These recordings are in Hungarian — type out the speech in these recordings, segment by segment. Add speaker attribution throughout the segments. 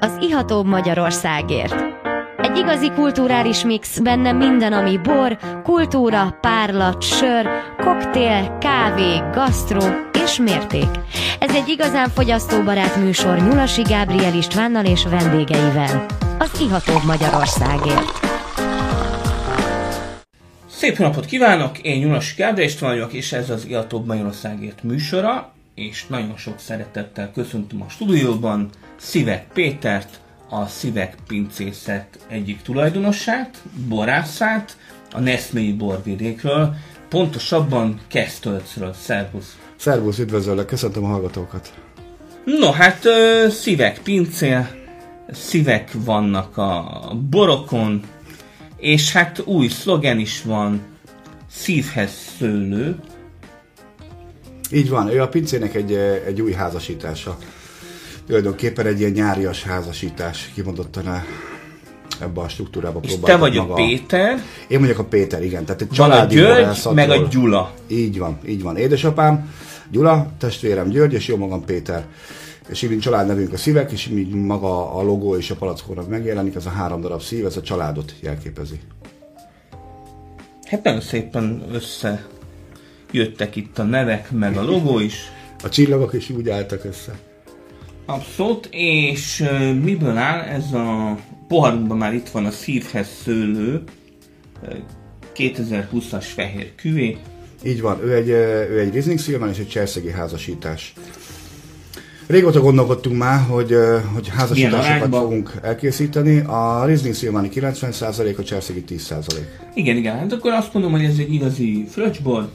Speaker 1: az iható Magyarországért. Egy igazi kulturális mix, benne minden, ami bor, kultúra, párlat, sör, koktél, kávé, gasztró és mérték. Ez egy igazán fogyasztóbarát műsor Nyulasi Gábriel Istvánnal és vendégeivel. Az iható Magyarországért.
Speaker 2: Szép napot kívánok! Én Nyulasi Gábriel István vagyok, és ez az Ihatóbb Magyarországért műsora, és nagyon sok szeretettel köszöntöm a stúdióban Szivek Pétert, a Szivek Pincészet egyik tulajdonosát, borászát, a Neszmélyi borvidékről, pontosabban Kesztölcről. Szervusz!
Speaker 3: Szervusz, üdvözöllek, köszöntöm a hallgatókat!
Speaker 2: No, hát szívek pincél, szívek vannak a borokon, és hát új szlogen is van, szívhez szőlő.
Speaker 3: Így van, ő a pincének egy, egy új házasítása. Tulajdonképpen egy ilyen nyárias házasítás, kimondottan ebbe a struktúrába
Speaker 2: És te vagy maga. a Péter.
Speaker 3: Én vagyok a Péter, igen.
Speaker 2: Tehát egy családi a György, meg a Gyula.
Speaker 3: Így van, így van. Édesapám, Gyula, testvérem György, és jó magam Péter. És így családnevünk a szívek, és így maga a logó és a palackónak megjelenik, ez a három darab szív, ez a családot jelképezi.
Speaker 2: Hát nagyon szépen össze jöttek itt a nevek, meg a logó is.
Speaker 3: A csillagok is úgy álltak össze.
Speaker 2: Abszolút, és miből áll ez a poharunkban már itt van a szívhez szőlő 2020-as fehér küvé.
Speaker 3: Így van, ő egy, ő egy Riesling Szilván és egy cserszegi házasítás. Régóta gondolkodtunk már, hogy, hogy házasításokat fogunk elkészíteni. A Riesling Szilváni 90%, a cserszegi 10%.
Speaker 2: Igen, igen. Hát akkor azt mondom, hogy ez egy igazi fröccsbor.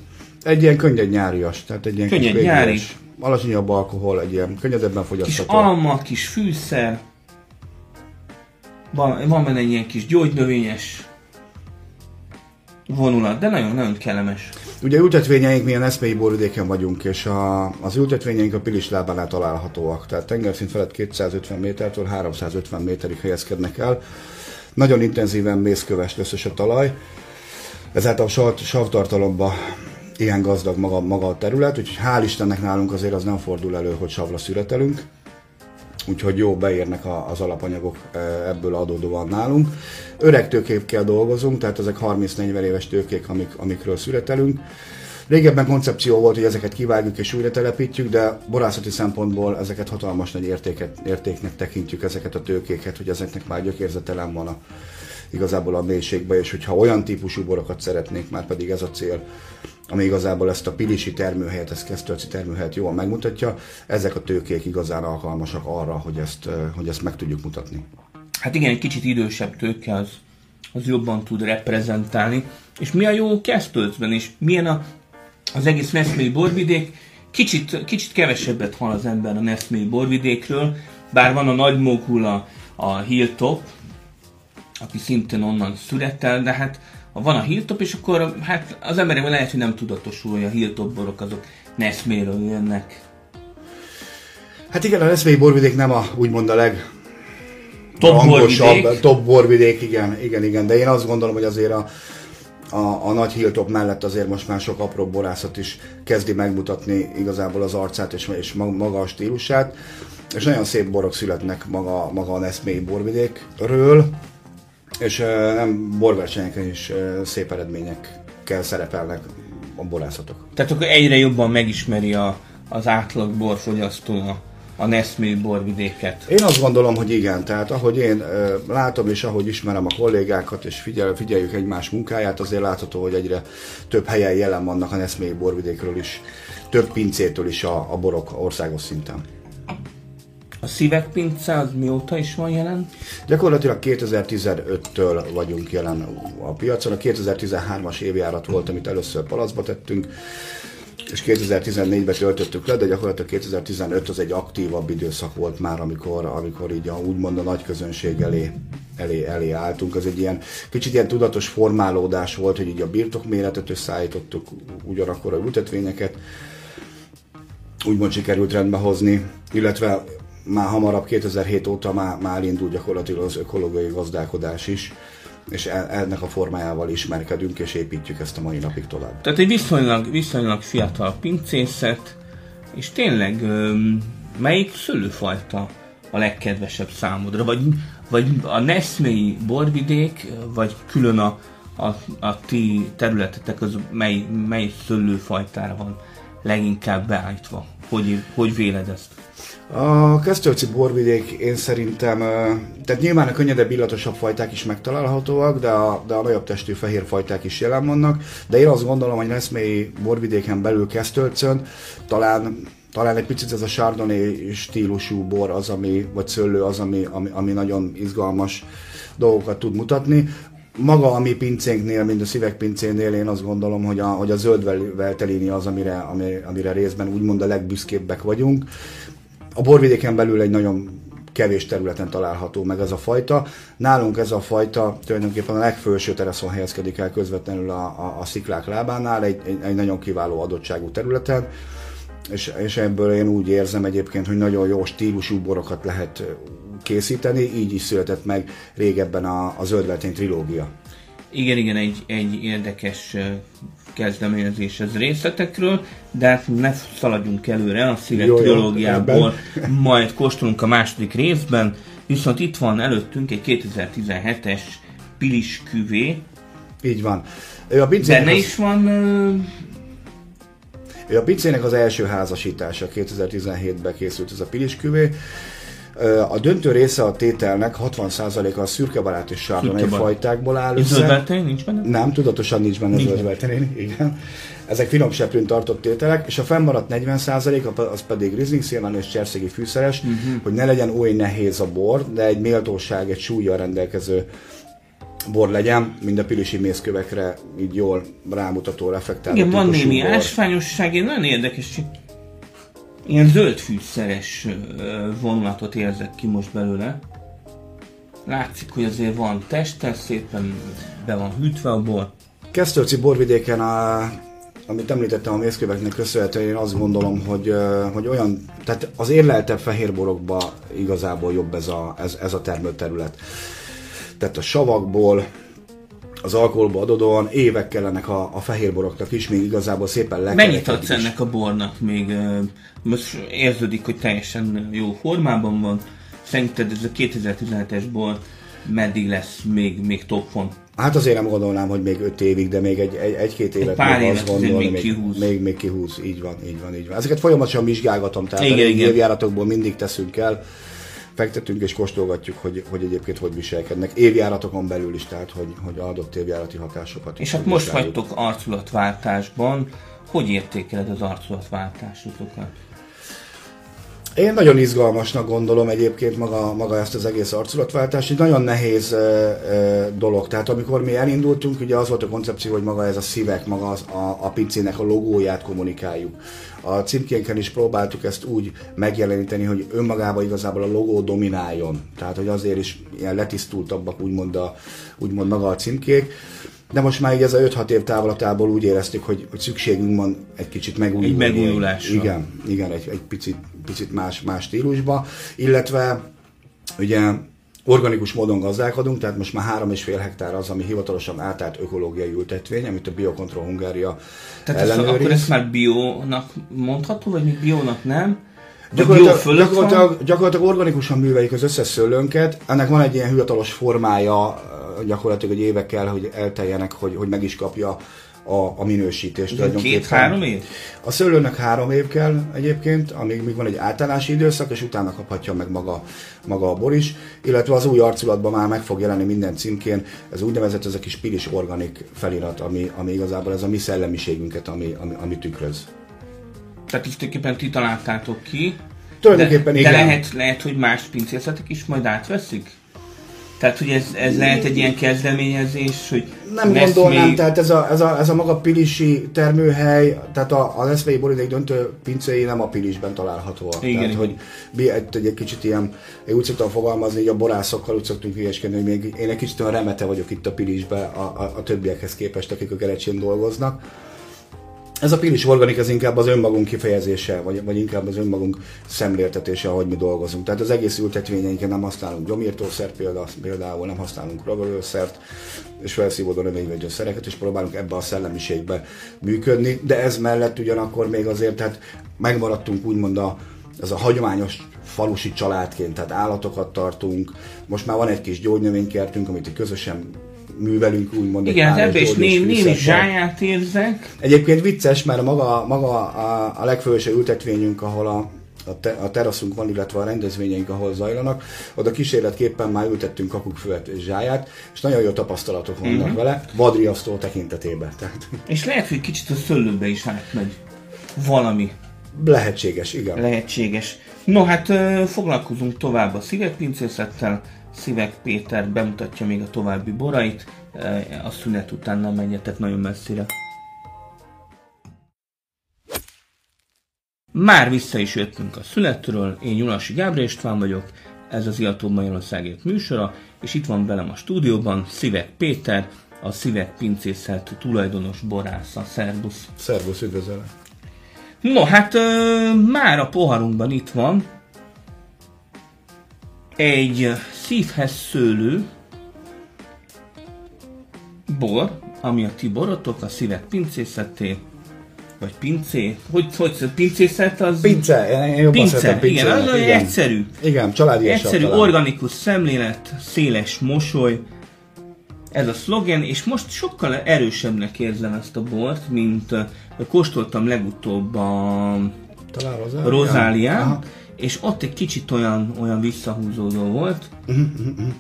Speaker 3: Egy ilyen könnyed nyárias, tehát egy ilyen
Speaker 2: könnyed nyári.
Speaker 3: Alacsonyabb alkohol, egy ilyen könnyedebben fogyasztható.
Speaker 2: Kis alma, kis fűszer, van, van benne egy ilyen kis gyógynövényes vonulat, de nagyon-nagyon kellemes.
Speaker 3: Ugye ültetvényeink milyen eszmei borvidéken vagyunk, és a, az ültetvényeink a Pilis lábánál találhatóak, tehát tengerszint felett 250 métertől 350 méterig helyezkednek el. Nagyon intenzíven mészköves összes a talaj, ezáltal a savtartalomba ilyen gazdag maga, maga a terület, úgyhogy hál' Istennek nálunk azért az nem fordul elő, hogy savra szüretelünk úgyhogy jó beérnek a, az alapanyagok e, ebből adódóan nálunk. Öreg tőkékkel dolgozunk, tehát ezek 30-40 éves tőkék, amik, amikről születelünk. Régebben koncepció volt, hogy ezeket kivágjuk és újra telepítjük, de borászati szempontból ezeket hatalmas nagy értéket, értéknek tekintjük ezeket a tőkéket, hogy ezeknek már gyökérzetelen van a, igazából a mélységbe, és hogyha olyan típusú borokat szeretnék, már pedig ez a cél, ami igazából ezt a pilisi termőhelyet, ezt Kesztölci termőhelyet jól megmutatja, ezek a tőkék igazán alkalmasak arra, hogy ezt, hogy ezt meg tudjuk mutatni.
Speaker 2: Hát igen, egy kicsit idősebb tőke az, az jobban tud reprezentálni. És mi a jó Kesztölcben, és milyen a, az egész Neszmélyi borvidék? Kicsit, kicsit kevesebbet hall az ember a Neszmélyi borvidékről, bár van a nagy mogula, a Hilltop, aki szintén onnan született, de hát van a hilltop, és akkor hát az emberek lehet, hogy nem tudatosul, hogy a hilltop borok azok Neszméről jönnek.
Speaker 3: Hát igen, a Neszmélyi borvidék nem a, úgymond a leg
Speaker 2: top borvidék.
Speaker 3: top borvidék, igen, igen, igen, de én azt gondolom, hogy azért a, a, a nagy hilltop mellett azért most már sok apró borászat is kezdi megmutatni igazából az arcát és, és maga a stílusát, és nagyon szép borok születnek maga, maga a Neszmélyi borvidékről, és nem borversenyeken is szép eredményekkel szerepelnek a borászatok.
Speaker 2: Tehát akkor egyre jobban megismeri a, az átlag borfogyasztó a, a Neszmé borvidéket.
Speaker 3: Én azt gondolom, hogy igen. Tehát ahogy én ö, látom és ahogy ismerem a kollégákat és figyel, figyeljük egymás munkáját, azért látható, hogy egyre több helyen jelen vannak a Neszmé borvidékről is, több pincétől is a, a borok országos szinten.
Speaker 2: A Szívek Pince az mióta is van jelen?
Speaker 3: Gyakorlatilag 2015-től vagyunk jelen a piacon. A 2013-as évjárat volt, amit először palacba tettünk, és 2014-ben töltöttük le, de gyakorlatilag 2015 az egy aktívabb időszak volt már, amikor, amikor így a, úgymond a nagy közönség elé, elé, elé álltunk. Az egy ilyen kicsit ilyen tudatos formálódás volt, hogy így a birtokméretet összeállítottuk, ugyanakkor a ültetvényeket, úgymond sikerült rendbe hozni, illetve már hamarabb 2007 óta már, már indult gyakorlatilag az ökológiai gazdálkodás is, és e, ennek a formájával ismerkedünk és építjük ezt a mai napig tovább.
Speaker 2: Tehát egy viszonylag, viszonylag fiatal pincészet, és tényleg melyik szőlőfajta a legkedvesebb számodra? Vagy, vagy a Neszmélyi borvidék, vagy külön a, a, a ti területetek az mely, mely szőlőfajtára van leginkább beállítva? Hogy, hogy véled ezt?
Speaker 3: A Kesztölci borvidék én szerintem, tehát nyilván a könnyedebb, illatosabb fajták is megtalálhatóak, de a, de a nagyobb testű fehér fajták is jelen vannak, de én azt gondolom, hogy Neszmélyi borvidéken belül Kesztölcön talán talán egy picit ez a Chardonnay stílusú bor az, ami, vagy szőlő az, ami, ami, ami nagyon izgalmas dolgokat tud mutatni. Maga a mi pincénknél, mint a szívek pincénél, én azt gondolom, hogy a, hogy a zöld veltelini az, amire, amire, amire részben úgymond a legbüszkébbek vagyunk. A borvidéken belül egy nagyon kevés területen található meg ez a fajta. Nálunk ez a fajta tulajdonképpen a legfőső teraszon helyezkedik el közvetlenül a, a, a sziklák lábánál, egy, egy, egy nagyon kiváló adottságú területen és, és ebből én úgy érzem egyébként, hogy nagyon jó stílusú borokat lehet készíteni, így is született meg régebben a, a Zöldveltény trilógia.
Speaker 2: Igen, igen, egy, egy érdekes kezdeményezés ez részletekről, de hát ne szaladjunk előre a Szívek jó, trilógiából, jó, majd kóstolunk a második részben, viszont itt van előttünk egy 2017-es Pilis küvé.
Speaker 3: Így van.
Speaker 2: A Benne az... is van
Speaker 3: ő a Picének az első házasítása 2017-ben készült ez a pilisküvé. A döntő része a tételnek 60%-a a szürkebarát és sárga fajtákból áll
Speaker 2: össze. nincs benne?
Speaker 3: Nem, tudatosan nincs benne zöldvelterin, igen. Ezek finom seprűn tartott tételek, és a fennmaradt 40% az pedig Riesling szélven és cserszegi fűszeres, uh-huh. hogy ne legyen oly nehéz a bor, de egy méltóság, egy súlyjal rendelkező bor legyen, mind a pilisi mészkövekre így jól rámutató, reflektáló
Speaker 2: Igen, van némi ásványosság, én nagyon érdekes, ilyen zöld vonulatot érzek ki most belőle. Látszik, hogy azért van teste, szépen be van hűtve a bor.
Speaker 3: Kesztölci borvidéken a, amit említettem a mészköveknek köszönhetően, én azt gondolom, hogy, hogy olyan, tehát az érleltebb fehérborokba igazából jobb ez a, ez, ez a termőterület tehát a savakból, az alkoholba adódóan évek kellenek a, a fehérboroknak is, még igazából szépen le
Speaker 2: Mennyit adsz ennek a bornak még? Most érződik, hogy teljesen jó formában van. Szerinted ez a 2017-es bor meddig lesz még, még topfon?
Speaker 3: Hát azért nem gondolnám, hogy még öt évig, de még egy, egy, egy-két évet
Speaker 2: egy pár még azt gondolni, még, még, kihúz.
Speaker 3: Még, még kihúz, így van, így van, így van. Ezeket folyamatosan vizsgálgatom, tehát igen, igen. évjáratokból mindig teszünk el fektetünk és kóstolgatjuk, hogy, hogy egyébként hogy viselkednek. Évjáratokon belül is, tehát hogy, hogy adott évjárati hatásokat.
Speaker 2: És hát most vagytok arculatváltásban. Hogy értékeled az arculatváltásotokat?
Speaker 3: Én nagyon izgalmasnak gondolom egyébként maga, maga ezt az egész arculatváltást. Egy nagyon nehéz e, e, dolog. Tehát amikor mi elindultunk, ugye az volt a koncepció, hogy maga ez a szívek, maga az, a, a pincének a logóját kommunikáljuk. A címkénken is próbáltuk ezt úgy megjeleníteni, hogy önmagában igazából a logó domináljon. Tehát, hogy azért is ilyen letisztultabbak úgymond, a, úgymond maga a címkék. De most már így ez a 5-6 év távlatából úgy éreztük, hogy, hogy szükségünk van egy kicsit megújulni.
Speaker 2: Egy megújulásra.
Speaker 3: Igen, igen, egy, egy picit, picit más, más stílusba. Illetve ugye organikus módon gazdálkodunk, tehát most már három és fél hektár az, ami hivatalosan átállt ökológiai ültetvény, amit a Biocontrol Hungária
Speaker 2: tehát ellenőriz. Ezt, akkor ezt már biónak mondható, vagy még biónak nem?
Speaker 3: Gyakorlatilag, gyakorlatilag, gyakorlatilag organikusan műveljük az összes szőlőnket. Ennek van egy ilyen hivatalos formája, gyakorlatilag egy évekkel, hogy elteljenek, hogy, hogy meg is kapja a, a minősítést.
Speaker 2: Két-három év?
Speaker 3: A szőlőnek három év kell egyébként, amíg még van egy általási időszak, és utána kaphatja meg maga, maga a bor is, illetve az új arculatban már meg fog jelenni minden címkén, ez úgynevezett ez a kis pilis organik felirat, ami, ami igazából ez a mi szellemiségünket, ami, ami, ami tükröz.
Speaker 2: Tehát is tulajdonképpen ti találtátok ki,
Speaker 3: Tulajdonképpen
Speaker 2: de,
Speaker 3: igen.
Speaker 2: De lehet, lehet, hogy más pincészetek is majd átveszik? Tehát, hogy ez, ez lehet egy ilyen kezdeményezés, hogy
Speaker 3: Nem gondolnám, még... tehát ez a, ez, a, ez a maga pilisi termőhely, tehát a, az eszmei boríték döntő pincéi nem a pilisben találhatóak. Igen, tehát, hogy egy, egy, kicsit ilyen, én úgy szoktam fogalmazni, hogy a borászokkal úgy szoktunk hülyeskedni, hogy még én egy kicsit olyan remete vagyok itt a pilisben a, a, a többiekhez képest, akik a gerecsén dolgoznak ez a pilis organik, ez inkább az önmagunk kifejezése, vagy, vagy inkább az önmagunk szemléltetése, ahogy mi dolgozunk. Tehát az egész ültetvényeinken nem használunk gyomírtószert például, nem használunk ragadőszert, és felszívódó szereket, és próbálunk ebbe a szellemiségbe működni, de ez mellett ugyanakkor még azért tehát megmaradtunk úgymond a, ez a hagyományos falusi családként, tehát állatokat tartunk. Most már van egy kis gyógynövénykertünk, amit közösen művelünk, úgymond.
Speaker 2: Igen, hát ebben is némi, némi zsáját érzek.
Speaker 3: Egyébként vicces, mert maga, maga a, a legfőső ültetvényünk, ahol a, a, te, a teraszunk van, illetve a rendezvényeink, ahol zajlanak, oda kísérletképpen már ültettünk kakukfüvet és zsáját, és nagyon jó tapasztalatok vannak uh-huh. vele, vadriasztó tekintetében. Tehát.
Speaker 2: És lehet, hogy kicsit a szőlőbe is átmegy valami.
Speaker 3: Lehetséges, igen.
Speaker 2: Lehetséges. No hát foglalkozunk tovább a szívekpincészettel. Szívek Péter bemutatja még a további borait, a szünet után nem menjetek nagyon messzire. Már vissza is jöttünk a születről, én Nyulasi Gábor István vagyok, ez az Iató Magyarországért műsora, és itt van velem a stúdióban Szivek Péter, a Szivek pincészet tulajdonos borásza. Szerbusz!
Speaker 3: Szerbusz, üdvözöllek!
Speaker 2: No, hát ö, már a poharunkban itt van egy szívhez szőlő bor, ami a ti borotok, a szívek pincészeté, vagy pincé, hogy, hogy pincészet az...
Speaker 3: Pince, én jobban
Speaker 2: pince, pince, igen, az igen. egyszerű.
Speaker 3: Igen, családi
Speaker 2: Egyszerű, talán. organikus szemlélet, széles mosoly, ez a szlogen, és most sokkal erősebbnek érzem ezt a bort, mint kóstoltam legutóbb a
Speaker 3: Talán
Speaker 2: Rozáliát, és ott egy kicsit olyan, olyan visszahúzódó volt. Uh-huh, uh-huh.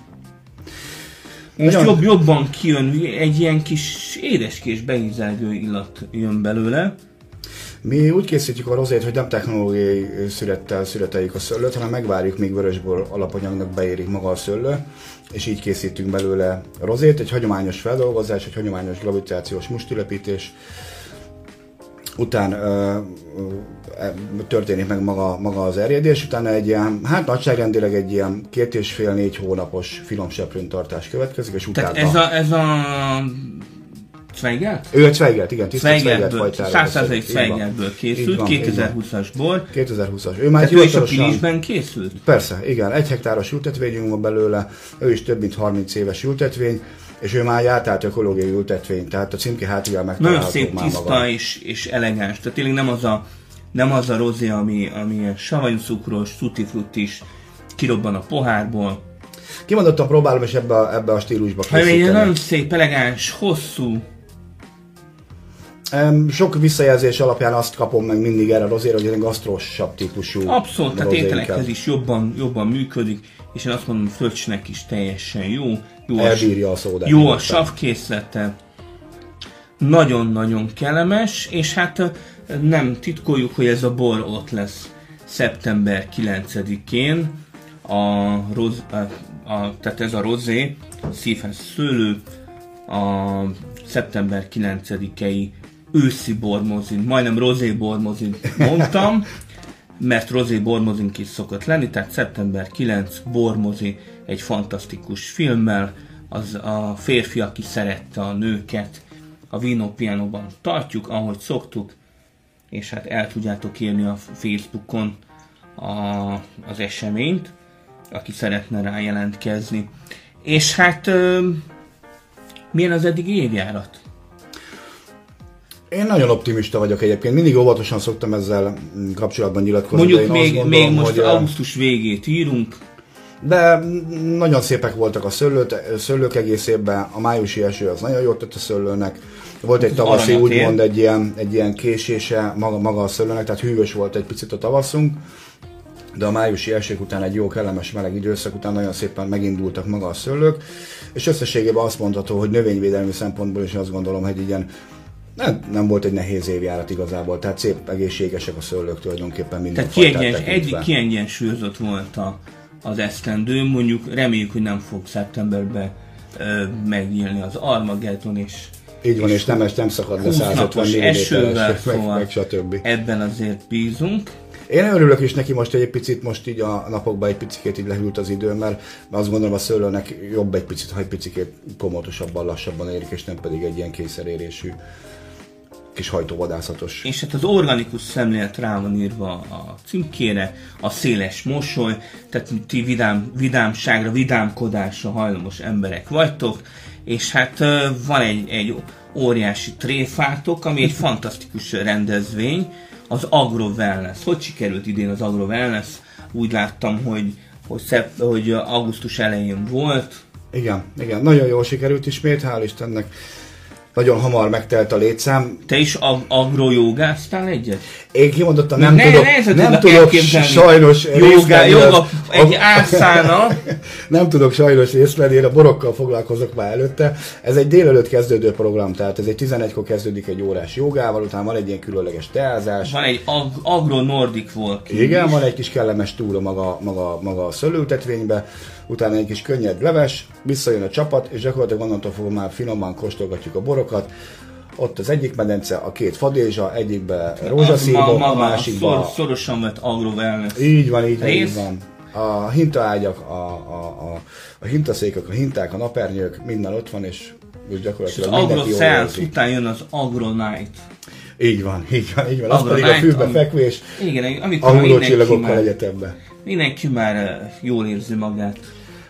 Speaker 2: Most jobb, jobban kijön, egy ilyen kis édeskés beízelgő illat jön belőle.
Speaker 3: Mi úgy készítjük a rozét, hogy nem technológiai születtel születeljük a szőlőt, hanem megvárjuk, míg vörösbor alapanyagnak beérik maga a szőlő, és így készítünk belőle rozét, egy hagyományos feldolgozás, egy hagyományos gravitációs mustülepítés, után ö, ö, történik meg maga, maga az erjedés, utána egy ilyen, hát nagyságrendileg egy ilyen két és fél négy hónapos finom tartás következik, és utána...
Speaker 2: Tehát ez a, ez a Zweigelt?
Speaker 3: Ő a Zweigelt, igen, tiszta Zweigelt
Speaker 2: fajtára. 100% Zweigeltből készült, 2020-as bor.
Speaker 3: 2020-as.
Speaker 2: Ő már Pilisben készült?
Speaker 3: Persze, igen, egy hektáros ültetvényünk van belőle, ő is több mint 30 éves ültetvény, és ő már járt át ökológiai ültetvény, tehát a címke hátulján megtalálható
Speaker 2: Nagyon szép, tiszta maga. és, és elegáns, tehát tényleg nem az a, nem az a rozé, ami, ami savanyú cukros, is kirobban a pohárból.
Speaker 3: Kimondottan próbálom is ebbe a, ebbe a stílusba
Speaker 2: készíteni. Egy nagyon szép, elegáns, hosszú,
Speaker 3: sok visszajelzés alapján azt kapom meg mindig erre azért, hogy ez egy gasztrosabb típusú
Speaker 2: Abszolút, tehát ételekhez is jobban, jobban működik, és én azt mondom, fröccsnek is teljesen jó. Jó
Speaker 3: Elbírja a szódát.
Speaker 2: Jó a savkészlete. Nagyon-nagyon kellemes, és hát nem titkoljuk, hogy ez a bor ott lesz szeptember 9-én. A, roz, a, a, tehát ez a rozé, szívhez szőlő, a szeptember 9-i őszi bormozin, majdnem rozé bormozin mondtam, mert rozé bormozin is szokott lenni, tehát szeptember 9 bormozi egy fantasztikus filmmel, az a férfi, aki szerette a nőket, a Vino Pianoban tartjuk, ahogy szoktuk, és hát el tudjátok írni a Facebookon a, az eseményt, aki szeretne rá jelentkezni. És hát milyen az eddigi évjárat?
Speaker 3: Én nagyon optimista vagyok egyébként, mindig óvatosan szoktam ezzel kapcsolatban nyilatkozni.
Speaker 2: Mondjuk még, gondolom, még most hogy, augusztus végét írunk.
Speaker 3: De nagyon szépek voltak a szőlőt, szőlők egész évben, a májusi eső az nagyon jót tett a szőlőnek. Volt egy tavaszi úgymond egy ilyen, egy ilyen késése maga, maga a szőlőnek, tehát hűvös volt egy picit a tavaszunk de a májusi esők után egy jó kellemes meleg időszak után nagyon szépen megindultak maga a szőlők, és összességében azt mondható, hogy növényvédelmi szempontból is azt gondolom, hogy ilyen nem, nem volt egy nehéz évjárat igazából, tehát szép egészségesek a szőlők tulajdonképpen minden
Speaker 2: Tehát kiegyens, egy kiegyensúlyozott volt a, az esztendő, mondjuk reméljük, hogy nem fog szeptemberben ö, megnyílni az Armageddon, és
Speaker 3: így van, és, és nem, nem szakad le 150 mm
Speaker 2: esővel, meg, szóval meg, stb. Ebben azért bízunk.
Speaker 3: Én örülök is neki most egy picit, most így a napokban egy picit így lehűlt az idő, mert azt gondolom a szőlőnek jobb egy picit, ha egy picit komótosabban, lassabban érik, és nem pedig egy ilyen kényszerérésű kis hajtóvadászatos.
Speaker 2: És hát az organikus szemlélet rá van írva a címkére, a széles mosoly, tehát ti vidám, vidámságra, vidámkodásra hajlamos emberek vagytok, és hát van egy, egy óriási tréfátok, ami egy fantasztikus rendezvény, az Agro Wellness. Hogy sikerült idén az Agro Wellness? úgy láttam, hogy, hogy, szep, hogy augusztus elején volt.
Speaker 3: Igen, igen, nagyon jól sikerült ismét, hál' Istennek nagyon hamar megtelt a létszám.
Speaker 2: Te is ag- agrojogáztál egyet?
Speaker 3: Én kimondottan nem,
Speaker 2: ne,
Speaker 3: tudok,
Speaker 2: ne,
Speaker 3: nem tudok sajnos
Speaker 2: Joga, joga, egy árszána.
Speaker 3: nem tudok sajnos részt venni, én a borokkal foglalkozok már előtte. Ez egy délelőtt kezdődő program, tehát ez egy 11-kor kezdődik egy órás jogával, utána van egy ilyen különleges teázás.
Speaker 2: Van egy ag- agro-nordic walking
Speaker 3: Igen,
Speaker 2: is.
Speaker 3: van egy kis kellemes túra maga, maga, maga a szőlültetvénybe, utána egy kis könnyed leves, visszajön a csapat, és gyakorlatilag onnantól fogva már finoman kóstolgatjuk a borokat. Ott az egyik medence, a két fadézsa, egyikbe rózsaszívó,
Speaker 2: Ma-
Speaker 3: a másikba...
Speaker 2: Szor, szorosan vett agro wellness.
Speaker 3: Így van, így van,
Speaker 2: Rész?
Speaker 3: így van. A hintaágyak, a, a, a, a hintaszékek, a hinták, a napernyők, minden ott van, és, és
Speaker 2: És az
Speaker 3: gyakorlatilag
Speaker 2: agro
Speaker 3: mindenki jól
Speaker 2: science
Speaker 3: érzi.
Speaker 2: után jön az agro night.
Speaker 3: Így van, így van, így van. Az pedig a fűbe
Speaker 2: ami-
Speaker 3: fekvés,
Speaker 2: Igen, amikor
Speaker 3: a
Speaker 2: már mindenki
Speaker 3: hullócsillagokkal
Speaker 2: már,
Speaker 3: egyetembe.
Speaker 2: mindenki már eh, jól érzi magát,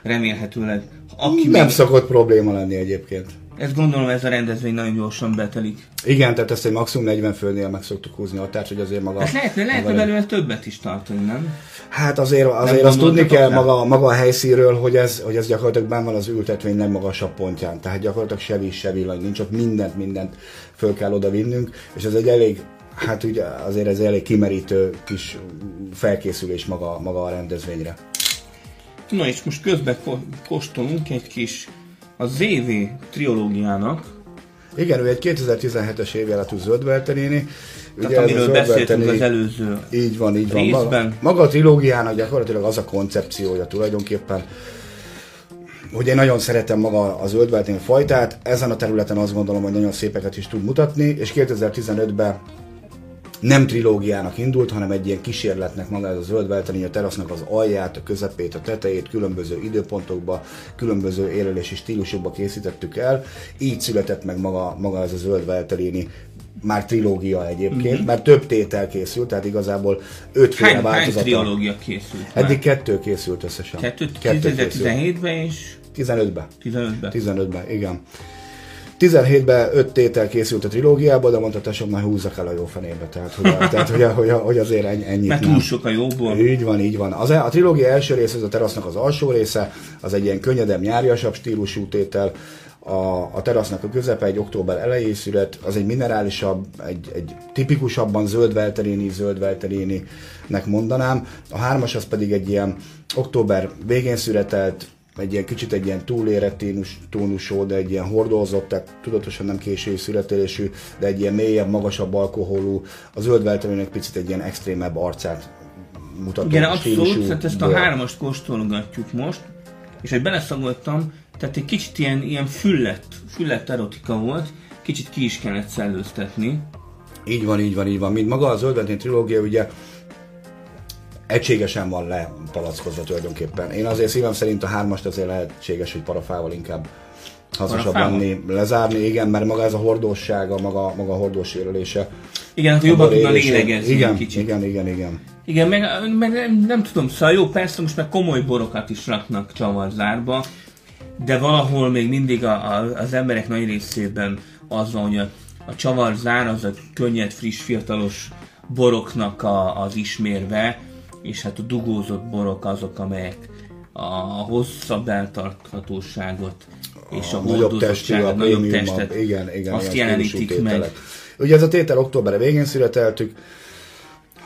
Speaker 2: remélhetőleg. Aki
Speaker 3: Nem
Speaker 2: még,
Speaker 3: szokott probléma lenni egyébként.
Speaker 2: Ezt gondolom ez a rendezvény nagyon gyorsan betelik.
Speaker 3: Igen, tehát ezt egy maximum 40 főnél meg szoktuk húzni a határt, hogy azért maga...
Speaker 2: Ezt lehetne, lehetne
Speaker 3: maga-
Speaker 2: belőle többet is tartani, nem?
Speaker 3: Hát azért, azért azt tudni kell maga, maga a helyszínről, hogy ez, hogy ez gyakorlatilag benn van az ültetvény legmagasabb pontján. Tehát gyakorlatilag se víz, se villany, nincs ott mindent, mindent föl kell oda vinnünk, és ez egy elég, hát ugye azért ez elég kimerítő kis felkészülés maga, maga a rendezvényre.
Speaker 2: Na és most közben kóstolunk egy kis a ZV triológiának,
Speaker 3: Igen, ő egy 2017-es évjáratú zöldvelteréni.
Speaker 2: tehát amiről beszéltünk az előző
Speaker 3: Így van, így van. Maga,
Speaker 2: részben.
Speaker 3: maga a trilógiának gyakorlatilag az a koncepciója tulajdonképpen, hogy én nagyon szeretem maga a zöldveltény fajtát, ezen a területen azt gondolom, hogy nagyon szépeket is tud mutatni, és 2015-ben nem trilógiának indult, hanem egy ilyen kísérletnek maga ez a zöldveltelény, a terasznak az alját, a közepét, a tetejét különböző időpontokba, különböző érelési stílusokba készítettük el. Így született meg maga, maga ez a zöldvelteléni már trilógia egyébként, mm-hmm. mert több tétel készült, tehát igazából ötféle
Speaker 2: hány, hány triológia készült már?
Speaker 3: Eddig kettő készült összesen.
Speaker 2: Kettő,
Speaker 3: Kettő készült.
Speaker 2: 2017-ben és
Speaker 3: 15-ben.
Speaker 2: 15-ben.
Speaker 3: 15-ben, igen. 17-ben öt tétel készült a trilógiából, de mondta tesóm, már húzzak el a jó fenébe, tehát hogy, a, tehát, hogy, a, hogy, a, hogy azért ennyi, ennyit
Speaker 2: Mert
Speaker 3: nem.
Speaker 2: túl sok a jóból.
Speaker 3: Így van, így van. Az, a trilógia első része, ez a terasznak az alsó része, az egy ilyen könnyedebb, nyáriasabb stílusú tétel. A, a terasznak a közepe egy október elejé szület, az egy minerálisabb, egy, egy tipikusabban zöldvelteléni, zöldvelteléninek mondanám. A hármas az pedig egy ilyen október végén születelt, egy ilyen kicsit egy ilyen túlérett tónus, tónusú, de egy ilyen hordozott, tehát tudatosan nem késői születésű, de egy ilyen mélyebb, magasabb alkoholú, a zöldveltelének picit egy ilyen extrémebb arcát mutató
Speaker 2: Igen, abszolút, tehát ezt a
Speaker 3: bor.
Speaker 2: hármast kóstolgatjuk most, és hogy beleszagoltam, tehát egy kicsit ilyen, ilyen füllett, füllett erotika volt, kicsit ki is kellett szellőztetni.
Speaker 3: Így van, így van, így van. Mint maga a Zöldvetén trilógia, ugye egységesen van lepalackozva tulajdonképpen. Én azért szívem szerint a hármast azért lehetséges, hogy parafával inkább hasznosabb lenni, lezárni, igen, mert maga ez a hordóssága, maga, maga a hordós érelése.
Speaker 2: Igen, akkor jobban tudna lélegezni
Speaker 3: igen,
Speaker 2: kicsit.
Speaker 3: Igen, igen, igen.
Speaker 2: Igen, meg, meg nem, nem tudom, szóval jó, persze most már komoly borokat is raknak csavarzárba, de valahol még mindig a, a, az emberek nagy részében az van, hogy a, a csavarzár az a könnyed, friss, fiatalos boroknak a, az ismérve, és hát a dugózott borok azok, amelyek a, a hosszabb eltarthatóságot és a,
Speaker 3: a nagyobb testű, a
Speaker 2: nagyobb testet,
Speaker 3: igen, igen,
Speaker 2: azt
Speaker 3: stílusú
Speaker 2: jelenítik meg.
Speaker 3: Ugye ez a tétel október végén születeltük,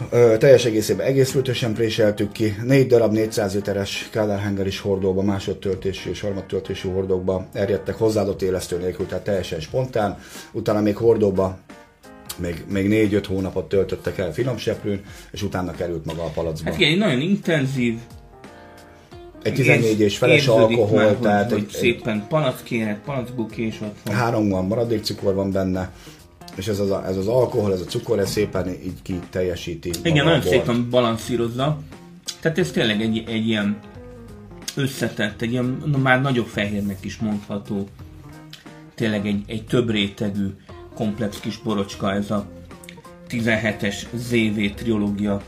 Speaker 3: Ö, teljes egészében egész frötösen préseltük ki, négy darab 400 literes Kádárhenger is hordóba, másodtöltésű és harmadtöltésű hordókba erjedtek hozzáadott élesztő nélkül, tehát teljesen spontán. Utána még hordóba még, még négy-öt hónapot töltöttek el finomseprőn, és utána került maga a palacba.
Speaker 2: Hát igen, egy nagyon intenzív,
Speaker 3: Egy 14 és feles alkohol,
Speaker 2: már,
Speaker 3: tehát
Speaker 2: hogy,
Speaker 3: egy,
Speaker 2: hogy
Speaker 3: egy,
Speaker 2: szépen palackérek, palackbukés ott van.
Speaker 3: három van maradékcukor van benne, és ez az, ez az alkohol, ez a cukor, ez szépen így ki teljesíti.
Speaker 2: Igen, nagyon szépen balanszírozza. Tehát ez tényleg egy, egy ilyen összetett, egy ilyen na, már nagyobb fehérnek is mondható. Tényleg egy, egy több rétegű, komplex kis borocska ez a 17-es ZV triológia.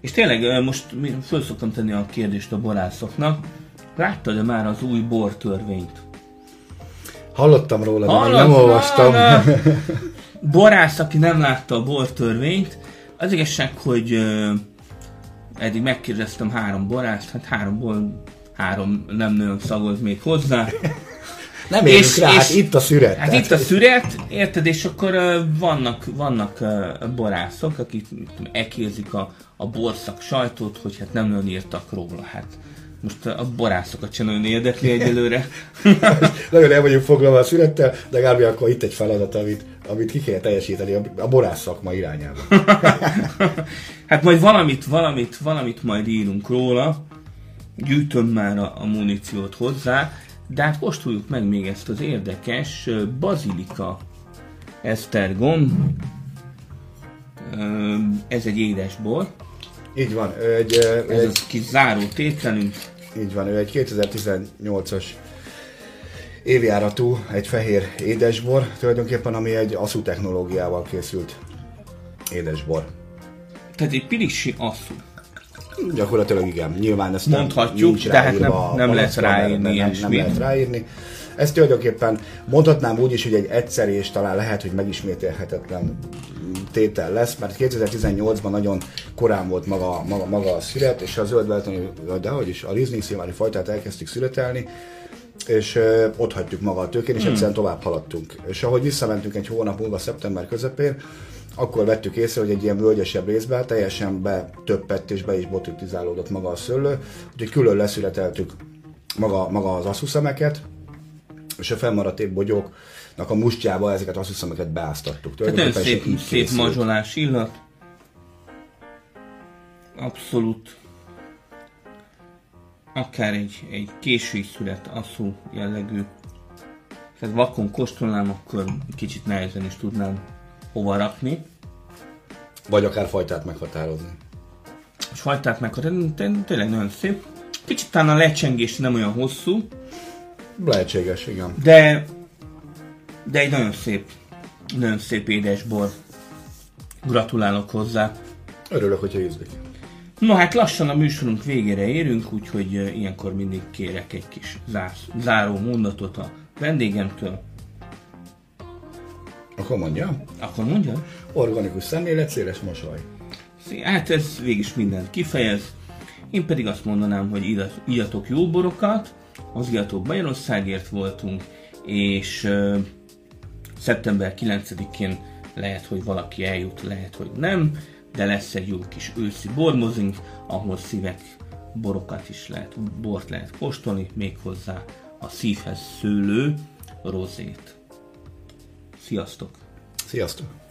Speaker 2: És tényleg most föl szoktam tenni a kérdést a borászoknak. Láttad-e már az új bortörvényt?
Speaker 3: Hallottam róla, de
Speaker 2: Hallod?
Speaker 3: nem olvastam.
Speaker 2: Na, na. Borász, aki nem látta a bortörvényt, az igazság, hogy ö, eddig megkérdeztem három borászt, hát háromból három nem nagyon szagoz még hozzá.
Speaker 3: Nem érünk és, rá, és, hát itt a szüret.
Speaker 2: Hát tehát. itt a szüret, érted, és akkor uh, vannak, vannak uh, borászok, akik ekézik a, a borszak sajtót, hogy hát nem nagyon írtak róla. Hát most a borászokat sem nagyon érdekli egyelőre.
Speaker 3: nagyon el vagyunk foglalva a születtel, de Gábi, akkor itt egy feladat, amit, amit ki kell teljesíteni a, a borász szakma irányába.
Speaker 2: hát majd valamit, valamit, valamit majd írunk róla, gyűjtöm már a, a muníciót hozzá, de hát kóstoljuk meg még ezt az érdekes bazilika esztergom. Ez egy édesbor.
Speaker 3: Így van. Egy,
Speaker 2: Ez egy, a kis záró tételünk.
Speaker 3: Így van, ő egy 2018-as évjáratú, egy fehér édesbor, tulajdonképpen ami egy aszú technológiával készült édesbor.
Speaker 2: Tehát egy pilisi aszú.
Speaker 3: Gyakorlatilag igen. Nyilván ezt
Speaker 2: Mondhatjuk,
Speaker 3: nem,
Speaker 2: de hát nem, nem lehet ráírni
Speaker 3: nem, nem, nem lehet ráírni. Ez tulajdonképpen mondhatnám úgy is, hogy egy egyszerű és talán lehet, hogy megismételhetetlen tétel lesz, mert 2018-ban nagyon korán volt maga, maga, maga a szület, és a zöld de hogy is, a Riesling szilvári fajtát elkezdtük születelni, és ö, ott hagytuk maga a tőkén, és hmm. egyszerűen tovább haladtunk. És ahogy visszamentünk egy hónap múlva, szeptember közepén, akkor vettük észre, hogy egy ilyen völgyesebb részben teljesen betöppett és be is botritizálódott maga a szőlő, úgyhogy külön leszületeltük maga, maga az asszúszemeket, és a fennmaradt épp bogyóknak a mustjába ezeket az asszúszemeket beáztattuk.
Speaker 2: Tehát nagyon szép, szép mazsolás illat. Abszolút. Akár egy, egy késői szület asszú jellegű. Tehát vakon kóstolnám, akkor kicsit nehezen is tudnám hova rakni.
Speaker 3: Vagy akár fajtát meghatározni.
Speaker 2: És fajtát meghatározni, tényleg nagyon szép. Kicsit talán a lecsengés nem olyan hosszú.
Speaker 3: Lehetséges, igen.
Speaker 2: De, de egy nagyon szép, nagyon szép édesbor. Gratulálok hozzá.
Speaker 3: Örülök, hogyha ízlik.
Speaker 2: No hát lassan a műsorunk végére érünk, úgyhogy ilyenkor mindig kérek egy kis záró mondatot a vendégemtől.
Speaker 3: Akkor mondja.
Speaker 2: Akkor mondja.
Speaker 3: Organikus szemlélet, széles mosoly.
Speaker 2: Hát ez végig mindent kifejez. Én pedig azt mondanám, hogy íjatok jó borokat, az Iatok Magyarországért voltunk, és uh, szeptember 9-én lehet, hogy valaki eljut, lehet, hogy nem, de lesz egy jó kis őszi bormozink, ahol szívek, borokat is lehet, bort lehet kóstolni, méghozzá a szívhez szőlő rozét. Sziasztok!
Speaker 3: Sziasztok!